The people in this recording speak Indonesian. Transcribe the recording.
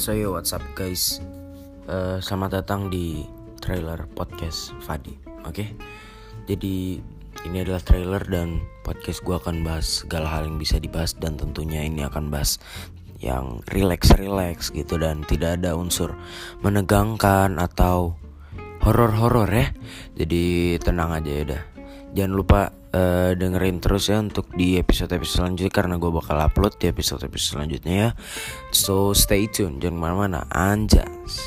So yo what's up guys? Uh, Selamat datang di trailer podcast Fadi Oke? Okay? Jadi ini adalah trailer dan podcast gue akan bahas segala hal yang bisa dibahas Dan tentunya ini akan bahas yang relax-relax gitu Dan tidak ada unsur menegangkan atau horor-horor ya. Jadi tenang aja ya udah Jangan lupa uh, dengerin terus ya untuk di episode-episode selanjutnya karena gue bakal upload di episode-episode selanjutnya ya. So stay tune, jangan ke mana-mana, anjas.